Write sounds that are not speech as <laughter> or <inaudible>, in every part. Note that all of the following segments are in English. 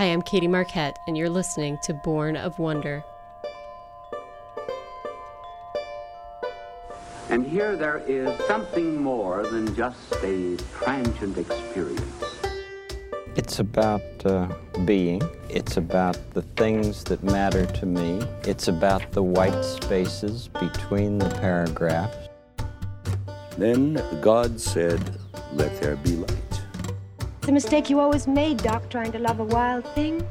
Hi, I'm Katie Marquette, and you're listening to Born of Wonder. And here there is something more than just a transient experience. It's about uh, being. It's about the things that matter to me. It's about the white spaces between the paragraphs. Then God said, Let there be light. A mistake you always made, Doc, trying to love a wild thing.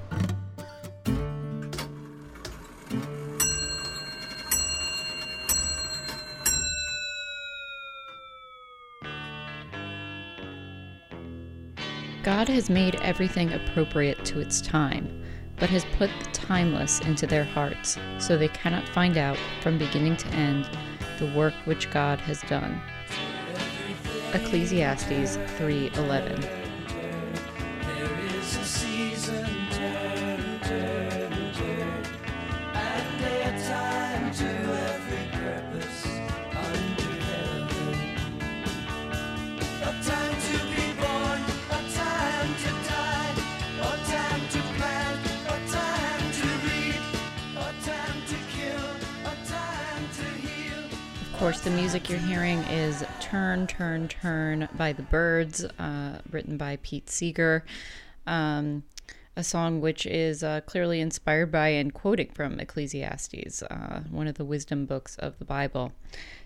God has made everything appropriate to its time, but has put the timeless into their hearts, so they cannot find out from beginning to end the work which God has done. Ecclesiastes 3:11 course, the music you're hearing is Turn, Turn, Turn by the Byrds, uh, written by Pete Seeger. Um, a song which is uh, clearly inspired by and quoting from Ecclesiastes, uh, one of the wisdom books of the Bible.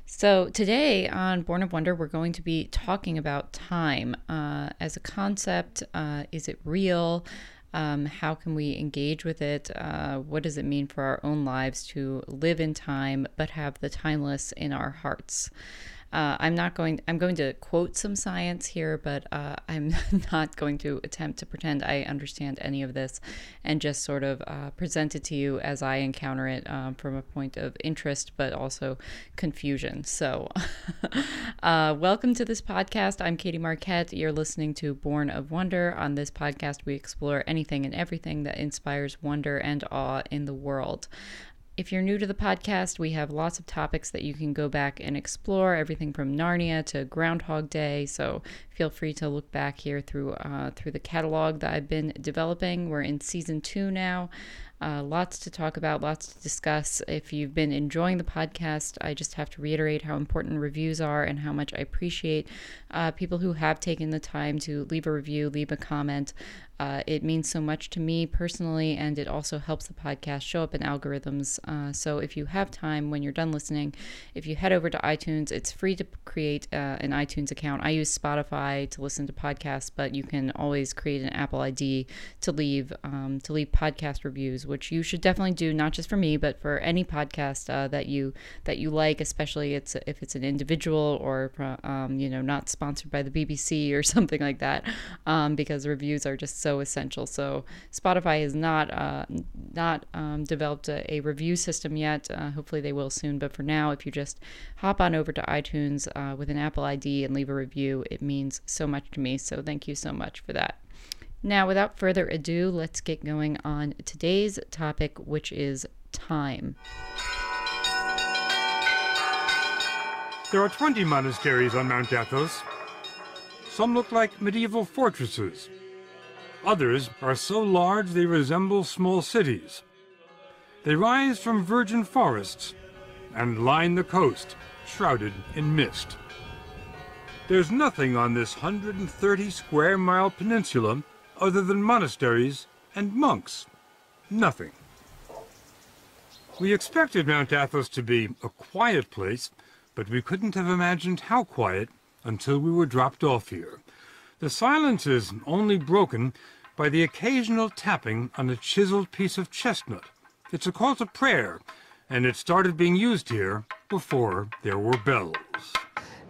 So, today on Born of Wonder, we're going to be talking about time uh, as a concept. Uh, is it real? Um, how can we engage with it? Uh, what does it mean for our own lives to live in time but have the timeless in our hearts? Uh, I'm not going. I'm going to quote some science here, but uh, I'm <laughs> not going to attempt to pretend I understand any of this, and just sort of uh, present it to you as I encounter it um, from a point of interest, but also confusion. So, <laughs> uh, welcome to this podcast. I'm Katie Marquette. You're listening to Born of Wonder. On this podcast, we explore anything and everything that inspires wonder and awe in the world. If you're new to the podcast, we have lots of topics that you can go back and explore, everything from Narnia to Groundhog Day. So feel free to look back here through uh, through the catalog that I've been developing. We're in season two now. Uh, lots to talk about, lots to discuss. If you've been enjoying the podcast, I just have to reiterate how important reviews are and how much I appreciate uh, people who have taken the time to leave a review, leave a comment. Uh, it means so much to me personally, and it also helps the podcast show up in algorithms. Uh, so if you have time when you're done listening, if you head over to iTunes, it's free to create uh, an iTunes account. I use Spotify to listen to podcasts, but you can always create an Apple ID to leave um, to leave podcast reviews, which you should definitely do, not just for me, but for any podcast uh, that you that you like, especially it's if it's an individual or um, you know not sponsored by the BBC or <laughs> something like that, um, because reviews are just so essential. So Spotify has not uh, not um, developed a, a, review system yet. Uh, hopefully they will soon. But for now, if you just hop on over to iTunes uh, with an Apple ID and leave a review, it means so much to me. So thank you so much for that. Now, without further ado, let's get going on today's topic, which is time. There are 20 monasteries on Mount Athos. Some look like medieval fortresses. Others are so large they resemble small cities. They rise from virgin forests and line the coast, shrouded in mist. There's nothing on this 130 square mile peninsula other than monasteries and monks. Nothing. We expected Mount Athos to be a quiet place, but we couldn't have imagined how quiet until we were dropped off here. The silence is only broken by the occasional tapping on a chiseled piece of chestnut. It's a call to prayer, and it started being used here before there were bells.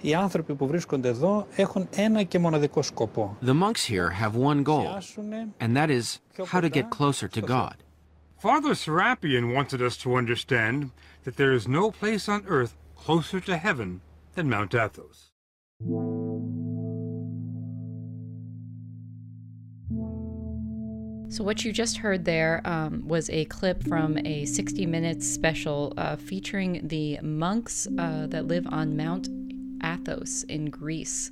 Οι άνθρωποι που βρίσκονται εδώ έχουν ένα και μοναδικό σκοπό. The monks here have one goal, and that is how to get closer to God. Father Serapion wanted us to understand that there is no place on earth closer to heaven than Mount Athos. So, what you just heard there um, was a clip from a 60 Minutes special uh, featuring the monks uh, that live on Mount Athos in Greece.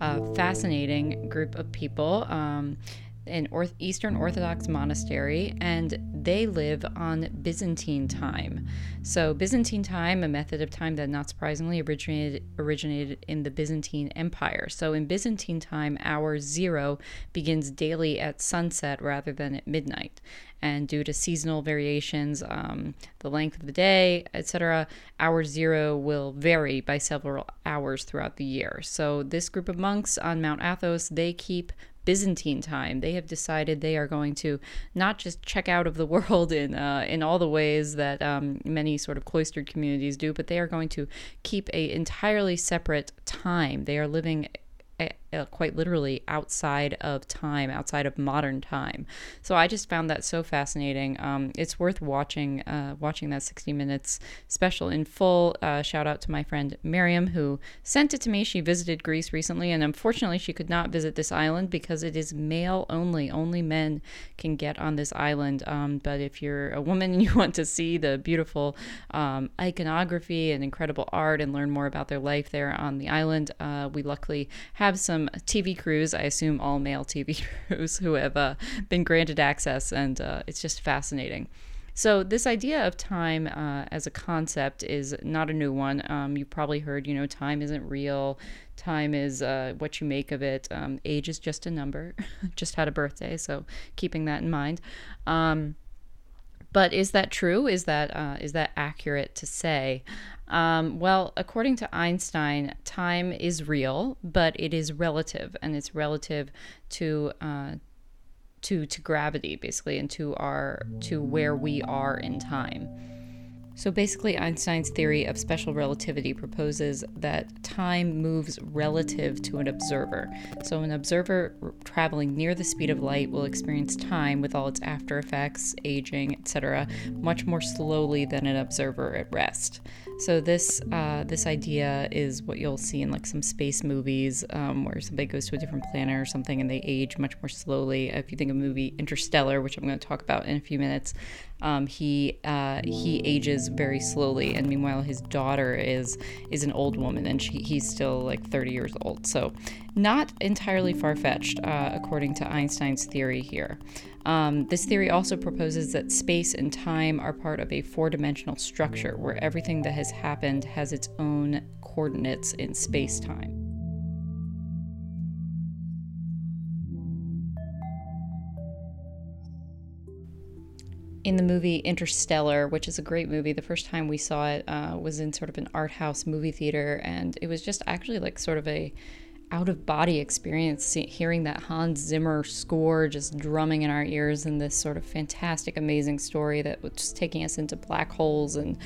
A fascinating group of people. Um, an Orth- Eastern Orthodox monastery, and they live on Byzantine time. So, Byzantine time, a method of time that not surprisingly originated originated in the Byzantine Empire. So, in Byzantine time, hour zero begins daily at sunset rather than at midnight. And due to seasonal variations, um, the length of the day, etc., hour zero will vary by several hours throughout the year. So, this group of monks on Mount Athos, they keep Byzantine time. They have decided they are going to not just check out of the <laughs> world in uh, in all the ways that um, many sort of cloistered communities do, but they are going to keep a entirely separate time. They are living uh, quite literally outside of time, outside of modern time. So I just found that so fascinating. Um, it's worth watching uh, watching that 60 minutes special in full. Uh, shout out to my friend Miriam who sent it to me. She visited Greece recently, and unfortunately, she could not visit this island because it is male only. Only men can get on this island. Um, but if you're a woman and <laughs> you want to see the beautiful um, iconography and incredible art and learn more about their life there on the island, uh, we luckily have some TV crews, I assume all male TV <laughs> crews, who have uh, been granted access, and uh, it's just fascinating. So this idea of time uh, as a concept is not a new one. Um, you've probably heard, you know, time isn't real. Time is uh, what you make of it. Um, age is just a number. <laughs> just had a birthday, so keeping that in mind. Um, but is that true? Is that uh, is that accurate to say? Um, well, according to Einstein, time is real, but it is relative, and it's relative to uh, to to gravity, basically, and to our to where we are in time. So basically, Einstein's theory of special relativity proposes that time moves relative to an observer. So, an observer traveling near the speed of light will experience time with all its after effects, aging, etc., much more slowly than an observer at rest. So this uh, this idea is what you'll see in like some space movies um, where somebody goes to a different planet or something and they age much more slowly. If you think of movie Interstellar, which I'm going to talk about in a few minutes, um, he uh, he ages very slowly, and meanwhile his daughter is is an old woman, and she, he's still like 30 years old. So, not entirely far fetched, uh, according to Einstein's theory here. Um, this theory also proposes that space and time are part of a four dimensional structure where everything that has happened has its own coordinates in space time. In the movie Interstellar, which is a great movie. The first time we saw it uh, was in sort of an art house movie theater, and it was just actually like sort of a out of body experience hearing that Hans Zimmer score just drumming in our ears and this sort of fantastic, amazing story that was just taking us into black holes and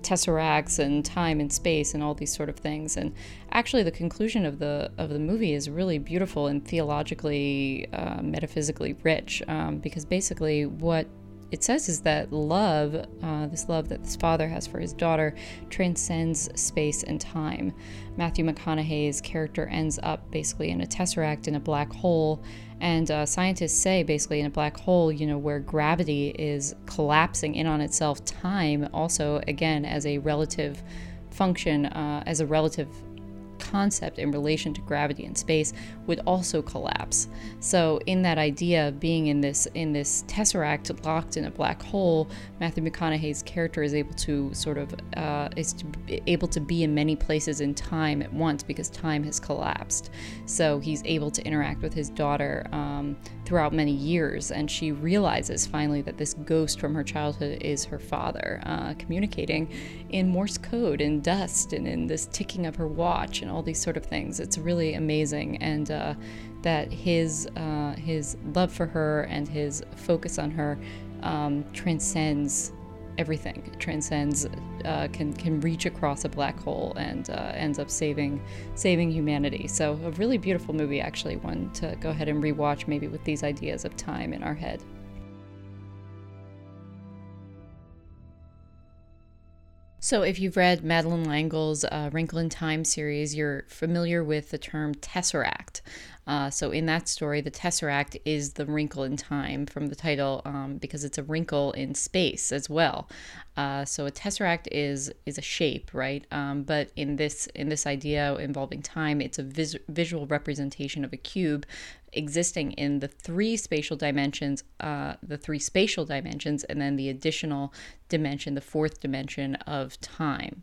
tesseracts and time and space and all these sort of things. And actually, the conclusion of the of the movie is really beautiful and theologically, uh, metaphysically rich um, because basically what it says is that love, uh, this love that this father has for his daughter, transcends space and time. Matthew McConaughey's character ends up basically in a tesseract in a black hole. And uh, scientists say basically in a black hole, you know, where gravity is collapsing in on itself, time also, again, as a relative function, uh, as a relative concept in relation to gravity and space would also collapse. So in that idea of being in this in this tesseract locked in a black hole, Matthew McConaughey's character is able to sort of uh, is able to be in many places in time at once because time has collapsed. So he's able to interact with his daughter um, throughout many years, and she realizes finally that this ghost from her childhood is her father, uh, communicating in Morse code, in dust, and in this ticking of her watch, and all these sort of things. It's really amazing, and uh, that his uh, his love for her and his focus on her um, transcends everything. It transcends, uh, can can reach across a black hole and uh, ends up saving saving humanity. So a really beautiful movie, actually, one to go ahead and rewatch, maybe with these ideas of time in our head. So, if you've read Madeleine L'Engle's uh, Wrinkle in Time series, you're familiar with the term tesseract. Uh, so in that story, the tesseract is the wrinkle in time from the title um, because it's a wrinkle in space as well. Uh, so a tesseract is is a shape, right? Um, but in this in this idea involving time, it's a vis- visual representation of a cube existing in the three spatial dimensions, uh, the three spatial dimensions, and then the additional dimension, the fourth dimension of time.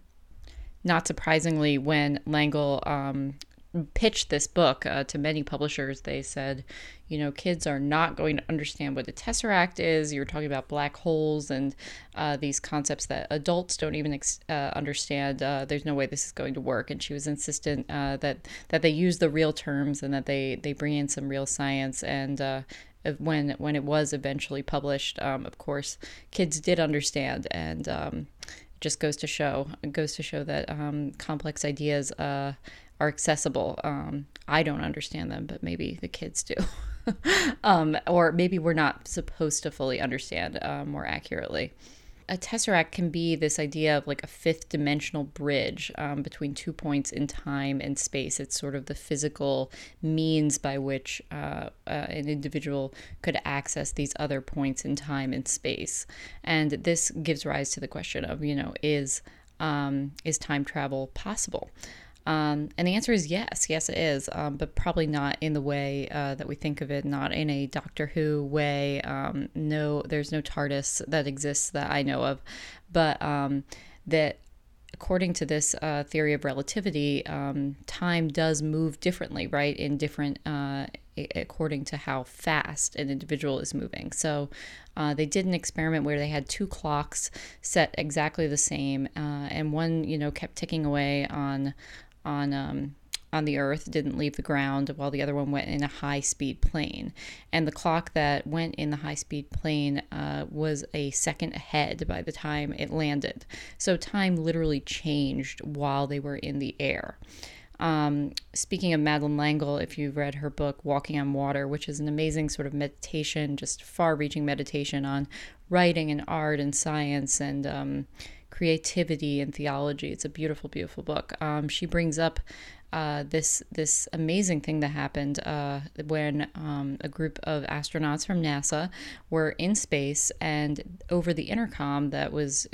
Not surprisingly, when L'Engle um, pitched this book uh, to many publishers, they said, you know, kids are not going to understand what a tesseract is. You're talking about black holes and uh, these concepts that adults don't even ex- uh, understand. Uh, there's no way this is going to work. And she was insistent uh, that that they use the real terms and that they they bring in some real science and. Uh, when when it was eventually published, um, of course, kids did understand, and um, just goes to show goes to show that um, complex ideas uh, are accessible. Um, I don't understand them, but maybe the kids do. <laughs> um, or maybe we're not supposed to fully understand uh, more accurately. A tesseract can be this idea of like a fifth dimensional bridge um, between two points in time and space. It's sort of the physical means by which uh, uh, an individual could access these other points in time and space. And this gives rise to the question of, you know, is um, is time travel possible? Um, and the answer is yes, yes, it is, um, but probably not in the way uh, that we think of it, not in a Doctor Who way. Um, no, there's no TARDIS that exists that I know of, but um, that according to this uh, theory of relativity, um, time does move differently, right? In different, uh, according to how fast an individual is moving. So uh, they did an experiment where they had two clocks set exactly the same, uh, and one, you know, kept ticking away on on um, on the earth didn't leave the ground while the other one went in a high speed plane. And the clock that went in the high speed plane uh, was a second ahead by the time it landed. So time literally changed while they were in the air. Um, speaking of Madeleine L'Engle, if you've read her book Walking on Water, which is an amazing sort of meditation, just far reaching meditation on writing and art and science and um, creativity and theology. It's a beautiful, beautiful book. Um, she brings up uh, this this amazing thing that happened uh, when um, a group of astronauts from NASA were in space, and over the intercom that was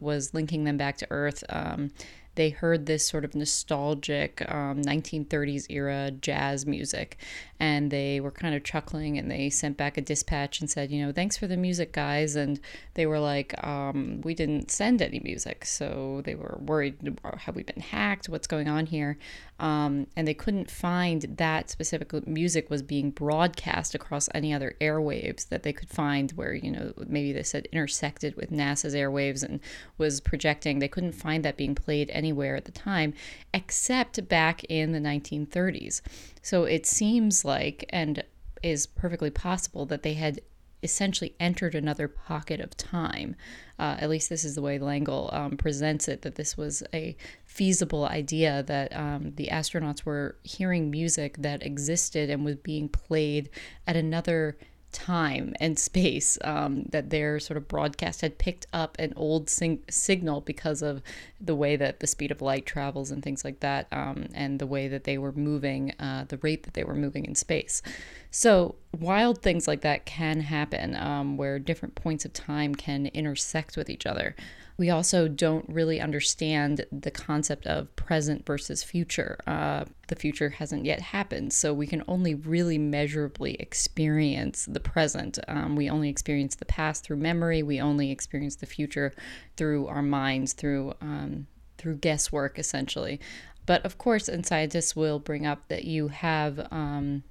was linking them back to Earth. Um, they heard this sort of nostalgic um, 1930s era jazz music and they were kind of chuckling and they sent back a dispatch and said, you know, thanks for the music, guys. And they were like, um, we didn't send any music. So they were worried, have we been hacked? What's going on here? Um, and they couldn't find that specific music was being broadcast across any other airwaves that they could find where, you know, maybe they said intersected with NASA's airwaves and was projecting. They couldn't find that being played anywhere at the time, except back in the 1930s. So it seems like, and is perfectly possible, that they had essentially entered another pocket of time. Uh, at least this is the way L'Engle um, presents it, that this was a feasible idea that um, the astronauts were hearing music that existed and was being played at another time and space um, that their sort of broadcast had picked up an old sing- signal because of the way that the speed of light travels and things like that, um, and the way that they were moving, uh, the rate that they were moving in space. So, wild things like that can happen um, where different points of time can intersect with each other we also don't really understand the concept of present versus future. Uh, the future hasn't yet happened, so we can only really measurably experience the present. Um, we only experience the past through memory. We only experience the future through our minds, through um, through guesswork, essentially. But of course, and scientists will bring up that you have um,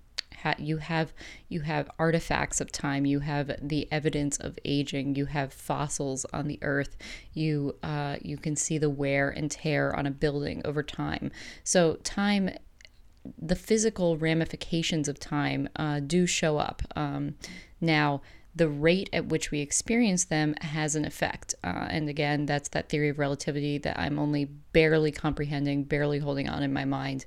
ha- you have you have artifacts of time you have the evidence of aging you have fossils on the earth you uh, you can see the wear and tear on a building over time. So time the physical ramifications of time uh, do show up. Um, now the rate at which we experience them has an effect. Uh, and again, that's that theory of relativity that I'm only barely comprehending, barely holding on in my mind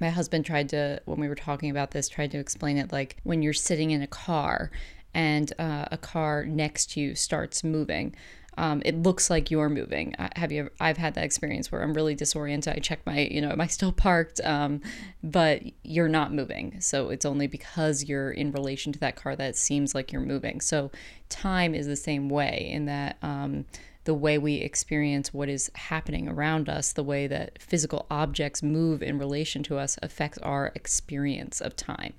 my husband tried to when we were talking about this tried to explain it like when you're sitting in a car and uh, a car next to you starts moving um, it looks like you're moving. Have you? I've had that experience where I'm really disoriented. I check my, you know, am I still parked? Um, but you're not moving. So it's only because you're in relation to that car that it seems like you're moving. So time is the same way in that. Um, the way we experience what is happening around us, the way that physical objects move in relation to us affects our experience of time.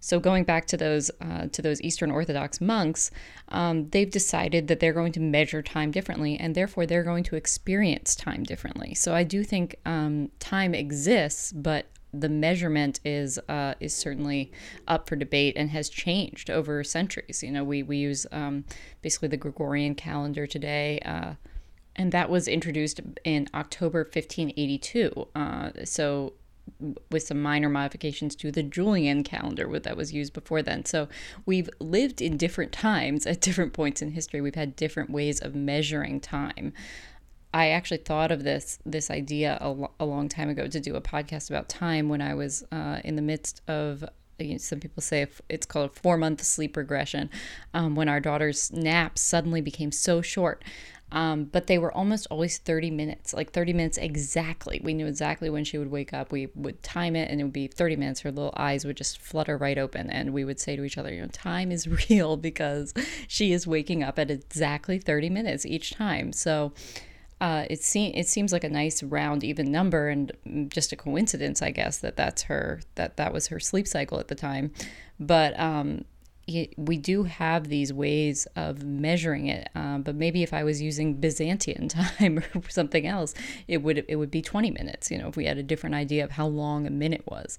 So going back to those uh, to those Eastern Orthodox monks, um, they've decided that they're going to measure time differently, and therefore they're going to experience time differently. So I do think um, time exists, but the measurement is uh, is certainly up for debate and has changed over centuries. You know, we we use um, basically the Gregorian calendar today. Uh, and that was introduced in October 1582. Uh, so with some minor modifications to the Julian calendar that was used before then. So we've lived in different times at different points in history. We've had different ways of measuring time. I actually thought of this this idea a, a long time ago to do a podcast about time when I was uh, in the midst of you know, some people say it's called four month sleep regression um, when our daughter's naps suddenly became so short um, but they were almost always 30 minutes, like 30 minutes exactly. We knew exactly when she would wake up. We would time it and it would be 30 minutes. Her little eyes would just flutter right open. And we would say to each other, you know, time is <laughs> real because she is waking up at exactly 30 minutes each time. So, uh, it, se- it seems like a nice round even number and just a coincidence i guess that that's her that that was her sleep cycle at the time but um, we do have these ways of measuring it, um, but maybe if I was using Byzantine <laughs> time or something else, it would it would be 20 minutes. You know, if we had a different idea of how long a minute was.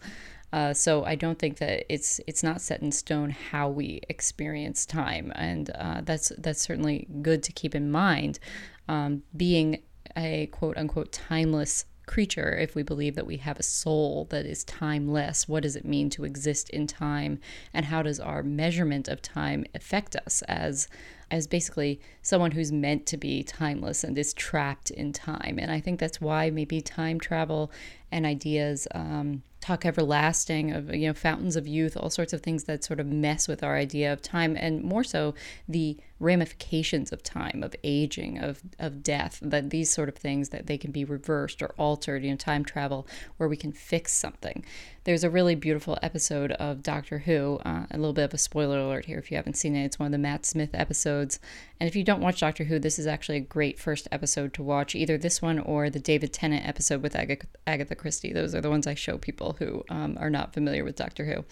Uh, so I don't think that it's it's not set in stone how we experience time, and uh, that's that's certainly good to keep in mind. Um, being a quote unquote timeless creature if we believe that we have a soul that is timeless what does it mean to exist in time? And how does our measurement of time affect us as as basically someone who's meant to be timeless and is trapped in time? And i think that's why maybe time travel and ideas um, Tuck Everlasting of you know fountains of youth all sorts of things that sort of mess with our idea of time and more so the ramifications of time of aging of of death that these sort of things that they can be reversed or altered you know time travel where we can fix something there's a really beautiful episode of Doctor Who. Uh, a little bit of a spoiler alert here if you haven't seen it. It's one of the Matt Smith episodes. And if you don't watch Doctor Who, this is actually a great first episode to watch, either this one or the David Tennant episode with Ag- Agatha Christie. Those are the ones I show people who um, are not familiar with Doctor Who.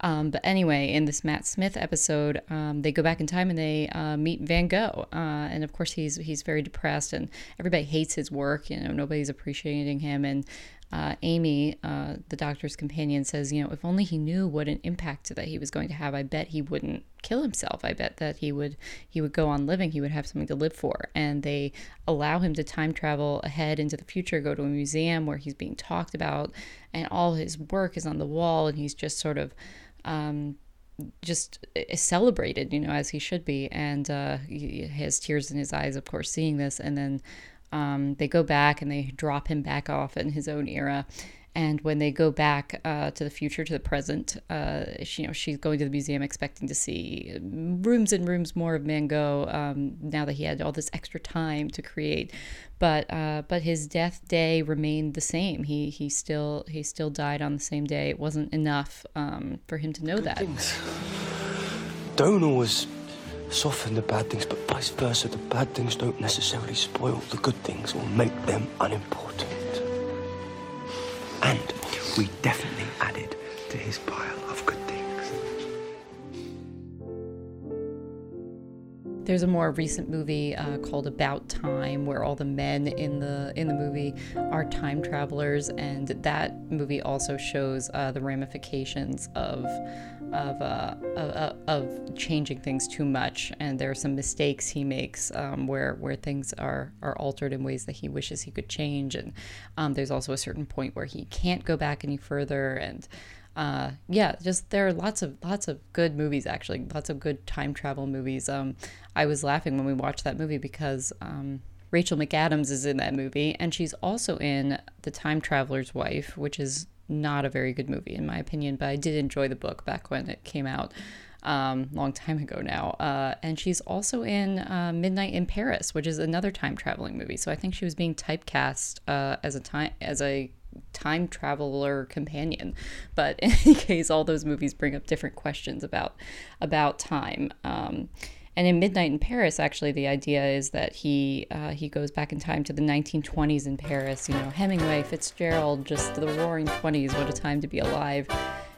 Um, but anyway, in this Matt Smith episode, um, they go back in time and they uh, meet Van Gogh, uh, and of course he's he's very depressed, and everybody hates his work. You know, nobody's appreciating him, and uh, Amy, uh, the doctor's companion, says, you know, if only he knew what an impact that he was going to have, I bet he wouldn't kill himself. I bet that he would he would go on living. He would have something to live for. And they allow him to time travel ahead into the future, go to a museum where he's being talked about, and all his work is on the wall, and he's just sort of. Um, just celebrated, you know, as he should be, and uh, he has tears in his eyes, of course, seeing this, and then um, they go back and they drop him back off in his own era. And when they go back uh, to the future, to the present, uh, she, you know, she's going to the museum expecting to see rooms and rooms more of Van Gogh. Um, now that he had all this extra time to create, but uh, but his death day remained the same. He he still he still died on the same day. It wasn't enough um, for him to know Good that. Things. Don't always soften the bad things, but vice versa. The bad things don't necessarily spoil the good things or make them unimportant. And we definitely added to his pile There's a more recent movie uh, called About Time, where all the men in the in the movie are time travelers, and that movie also shows uh, the ramifications of of, uh, of, of changing things too much, and there are some mistakes he makes um, where where things are are altered in ways that he wishes he could change, and um, there's also a certain point where he can't go back any further, and uh, yeah, just there are lots of lots of good movies actually, lots of good time travel movies. Um, I was laughing when we watched that movie because. Um, Rachel McAdams is in that movie, and she's also in The Time Traveler's Wife, which is not a very good movie in my opinion, but I did enjoy the book back when it came out. um, long time ago now. Uh, and she's also in uh, Midnight in Paris, which is another time traveling movie. So I think she was being typecast uh, as a time as a time traveler companion. But <laughs> in any case, all those movies bring up different questions about about time. Um, and in Midnight in Paris, actually, the idea is that he uh, he goes back in time to the 1920s in Paris. You know, Hemingway, Fitzgerald, just the Roaring Twenties. What a time to be alive!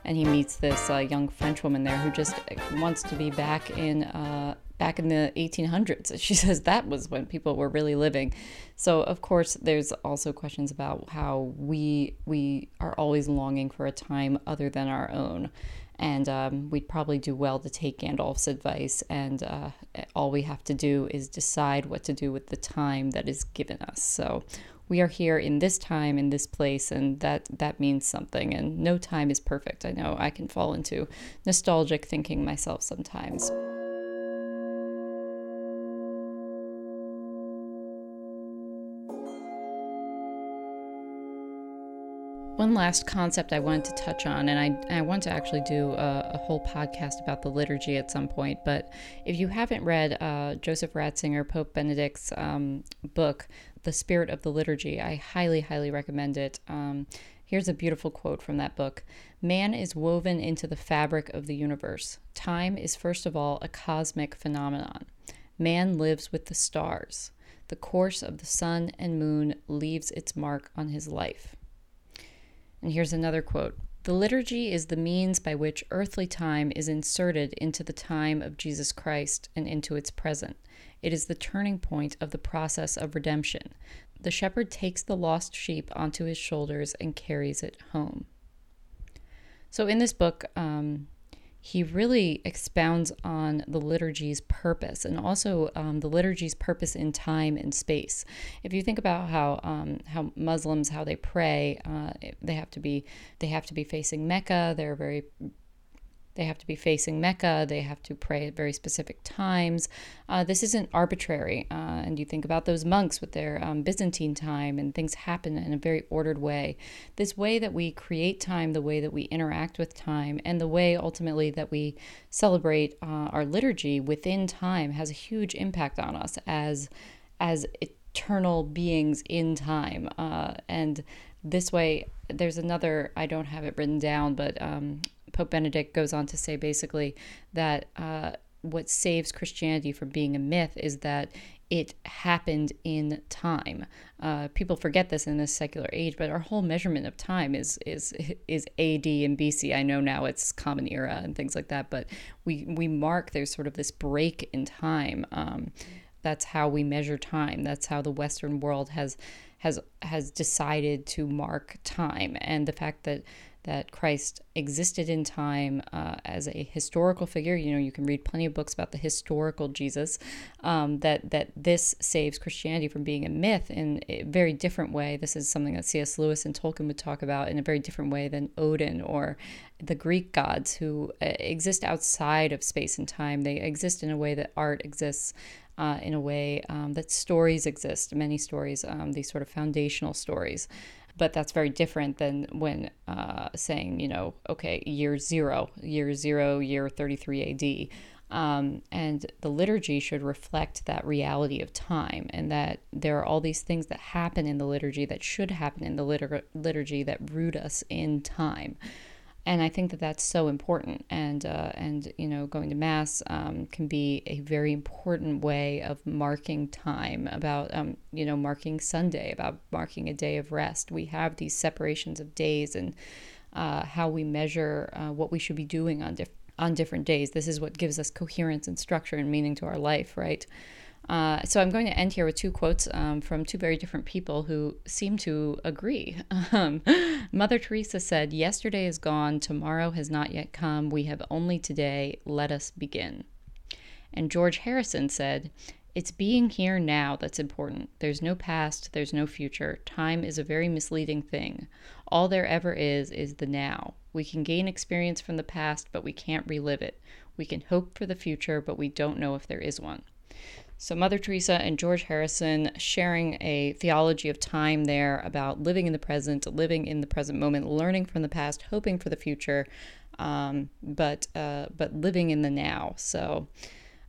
And he meets this uh, young French woman there who just wants to be back in uh, back in the 1800s. <laughs> She says that was when people were really living. So of course, there's also questions about how we we are always longing for a time other than our own and um, we'd probably do well to take Gandalf's advice. And uh, all we have to do is decide what to do with the time that is given us. So we are here in this time, in this place, and that that means something. And no time is perfect. I know I can fall into nostalgic thinking myself sometimes. One last concept I wanted to touch on, and I, I want to actually do a, a, whole podcast about the liturgy at some point. But if you haven't read uh, Joseph Ratzinger, Pope Benedict's um, book, The Spirit of the Liturgy, I highly, highly recommend it. Um, here's a beautiful quote from that book Man is woven into the fabric of the universe. Time is, first of all, a cosmic phenomenon. Man lives with the stars. The course of the sun and moon leaves its mark on his life. And here's another quote The liturgy is the means by which earthly time is inserted into the time of Jesus Christ and into its present. It is the turning point of the process of redemption. The shepherd takes the lost sheep onto his shoulders and carries it home. So, in this book, um, he really expounds on the liturgy's purpose and also um, the liturgy's purpose in time and space. If you think about how um, how Muslims how they pray, uh, they have to be they have to be facing Mecca. They're very they have to be facing Mecca. They have to pray at very specific times. Uh, this isn't arbitrary. Uh, and you think about those monks with their um, Byzantine time, and things happen in a very ordered way. This way that we create time, the way that we interact with time, and the way ultimately that we celebrate uh, our liturgy within time has a huge impact on us as as eternal beings in time. Uh, and this way, there's another. I don't have it written down, but um, Pope Benedict goes on to say basically that uh, what saves Christianity from being a myth is that it happened in time. Uh, people forget this in this secular age, but our whole measurement of time is is is AD and BC. I know now it's Common Era and things like that, but we we mark there's sort of this break in time. Um, that's how we measure time. That's how the Western world has has has decided to mark time, and the fact that that Christ existed in time uh, as a historical figure. You know, you can read plenty of books about the historical Jesus. Um, that that this saves Christianity from being a myth in a very different way. This is something that C.S. Lewis and Tolkien would talk about in a very different way than Odin or the Greek gods who uh, exist outside of space and time. They exist in a way that art exists. Uh, in a way um, that stories exist, many stories, um, these sort of foundational stories but that's very different than when uh, saying, you know, okay, year zero, year zero, year 33 AD. Um, and the liturgy should reflect that reality of time and that there are all these things that happen in the liturgy that should happen in the litur- liturgy that root us in time and I think that that's so important. And uh, and you know, going to mass um, can be a very important way of marking time, about um, you know, marking Sunday, about marking a day of rest. We have these separations of days and uh, how we measure uh, what we should be doing on different on different days. This is what gives us coherence and structure and meaning to our life, right? Uh, so I'm going to end here with two quotes um, from two very different people who seem to agree. <laughs> Um, Mother Teresa said, Yesterday is gone, tomorrow has not yet come. We have only today. Let us begin. And George Harrison said, It's being here now that's important. There's no past, there's no future. Time is a very misleading thing. All there ever is is the now. We can gain experience from the past, but we can't relive it. We can hope for the future, but we don't know if there is one. So, Mother Teresa and George Harrison sharing a theology of time there about living in the present, living in the present moment, learning from the past, hoping for the future. um, but uh, but living in the now. So,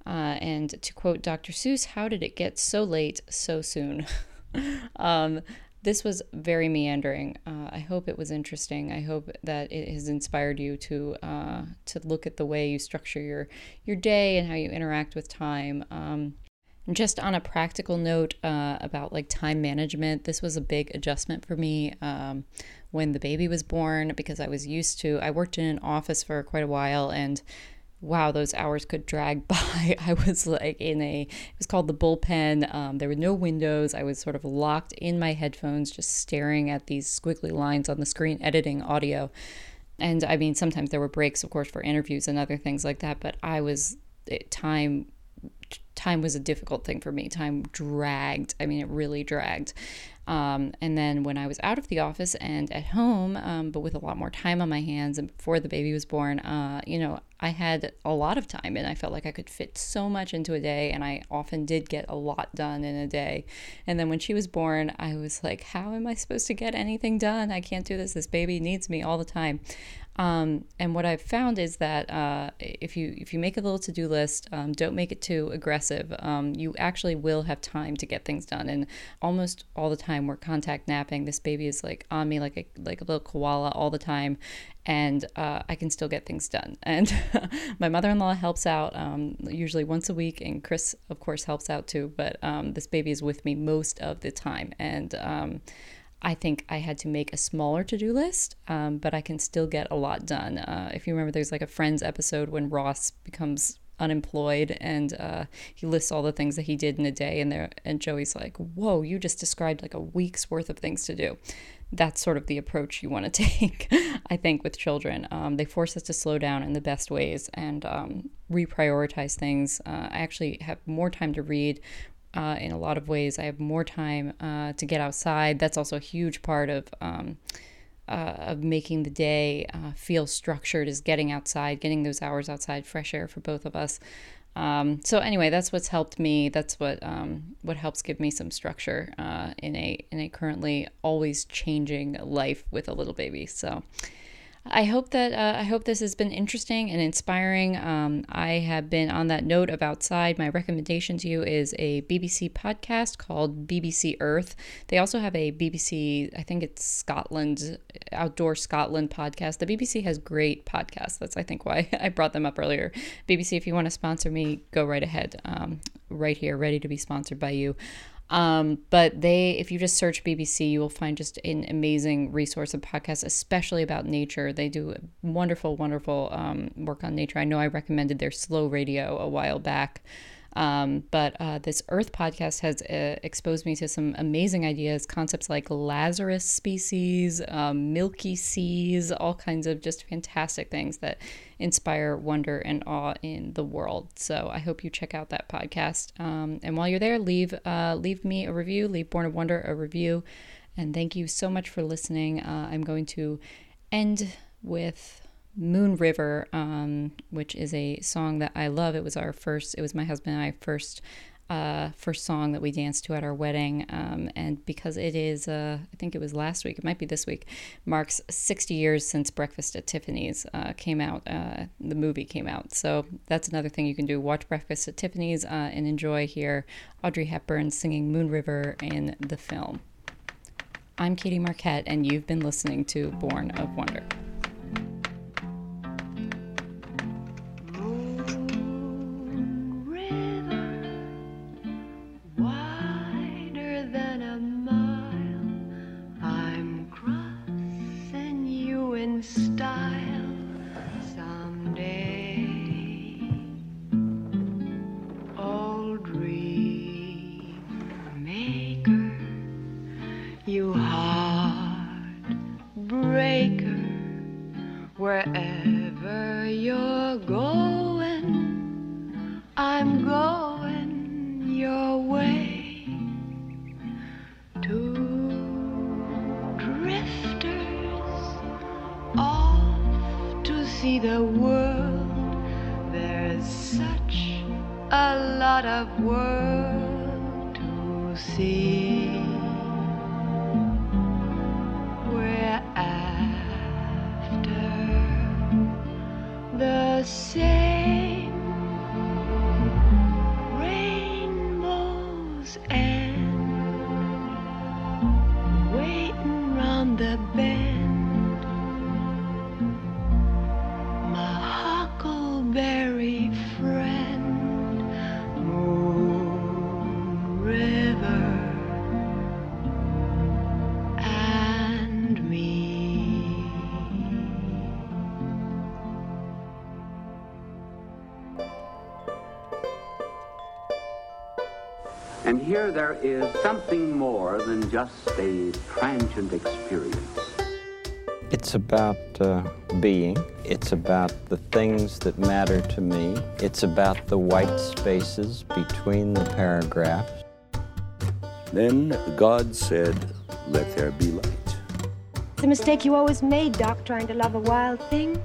uh, and to quote Dr. Seuss, "How did it get so late so soon?" <laughs> um, this was very meandering. Uh, I hope it was interesting. I hope that it has inspired you to uh, to look at the way you structure your your day and how you interact with time. Um, just on a practical note uh, about like time management, this was a big adjustment for me um, when the baby was born because I was used to. I worked in an office for quite a while and wow, those hours could drag <laughs> by. I was like in a, it was called the bullpen. Um, there were no windows. I was sort of locked in my headphones, just staring at these squiggly lines on the screen, editing audio. And I mean, sometimes there were breaks, of course, for interviews and other things like that, but I was, it, time, time was a difficult thing for me. Time dragged. I mean, it really dragged. Um, and then when I was out of the office and at home, um, but with a lot more time on my hands and before the baby was born, uh, you know, I had a lot of time and I felt like I could fit so much into a day. And I often did get a lot done in a day. And then when she was born, I was like, how am I supposed to get anything done? I can't do this. This baby needs me all the time. Um, and what I've found is that uh, if you if you make a little to do list, um, don't make it too aggressive. Um, you actually will have time to get things done. And almost all the time, we're contact napping. This baby is like on me like a like a little koala all the time, and uh, I can still get things done. <laughs> And my mother-in-law helps out um, usually once a week, and Chris, of course, helps out too. But um, this baby is with me most of the time, and um, I think I had to make a smaller to do list, um, but I can still get a lot done. Uh, if you remember, there's like a Friends episode when Ross becomes unemployed and uh, he lists all the things that he did in a day, and there and Joey's like, "Whoa, you just described like a week's worth of things to do." That's sort of the approach you want to <laughs> take, I think, with children. Um, they force us to slow down in the best ways and um, reprioritize things. Uh, I actually have more time to read uh, in a lot of ways. I have more time uh, to get outside. That's also a huge part of um, uh, of making the day uh, feel structured. Is getting outside, getting those hours outside, fresh air for both of us. Um, so anyway, that's what's helped me. That's what um, what helps give me some structure uh, in a in a currently always changing life with a little baby. So. I hope that uh, I hope this has been interesting and inspiring. Um, I have been on that note of outside. My recommendation to you is a BBC podcast called BBC Earth. They also have a BBC, I think it's Scotland, Outdoor Scotland podcast. The BBC has great podcasts. That's I think why <laughs> I brought them up earlier. BBC, if you want to sponsor me, go right ahead. Um, right here, ready to be sponsored by you. Um, but they, if you just search BBC, you will find just an amazing resource of podcasts, especially about nature. They do wonderful, wonderful um, work on nature. I know I recommended their slow radio a while back. Um, but uh, this Earth podcast has uh, exposed me to some amazing ideas, concepts like Lazarus species, um, milky seas, all kinds of just fantastic things that inspire wonder and awe in the world. So I hope you check out that podcast. Um, and while you're there, leave uh, leave me a review, leave Born of Wonder a review. And thank you so much for listening. Uh, I'm going to end with Moon River, um, which is a song that I love. It was our first, it was my husband and I first. Uh, first song that we danced to at our wedding, um, and because it is, uh, I think it was last week, it might be this week, marks 60 years since Breakfast at Tiffany's uh, came out. Uh, the movie came out, so that's another thing you can do: watch Breakfast at Tiffany's uh, and enjoy here Audrey Hepburn singing Moon River in the film. I'm Katie Marquette, and you've been listening to Born of Wonder. And there is something more than just a transient experience. It's about uh, being. It's about the things that matter to me. It's about the white spaces between the paragraphs. Then God said, Let there be light. It's a mistake you always made, Doc, trying to love a wild thing.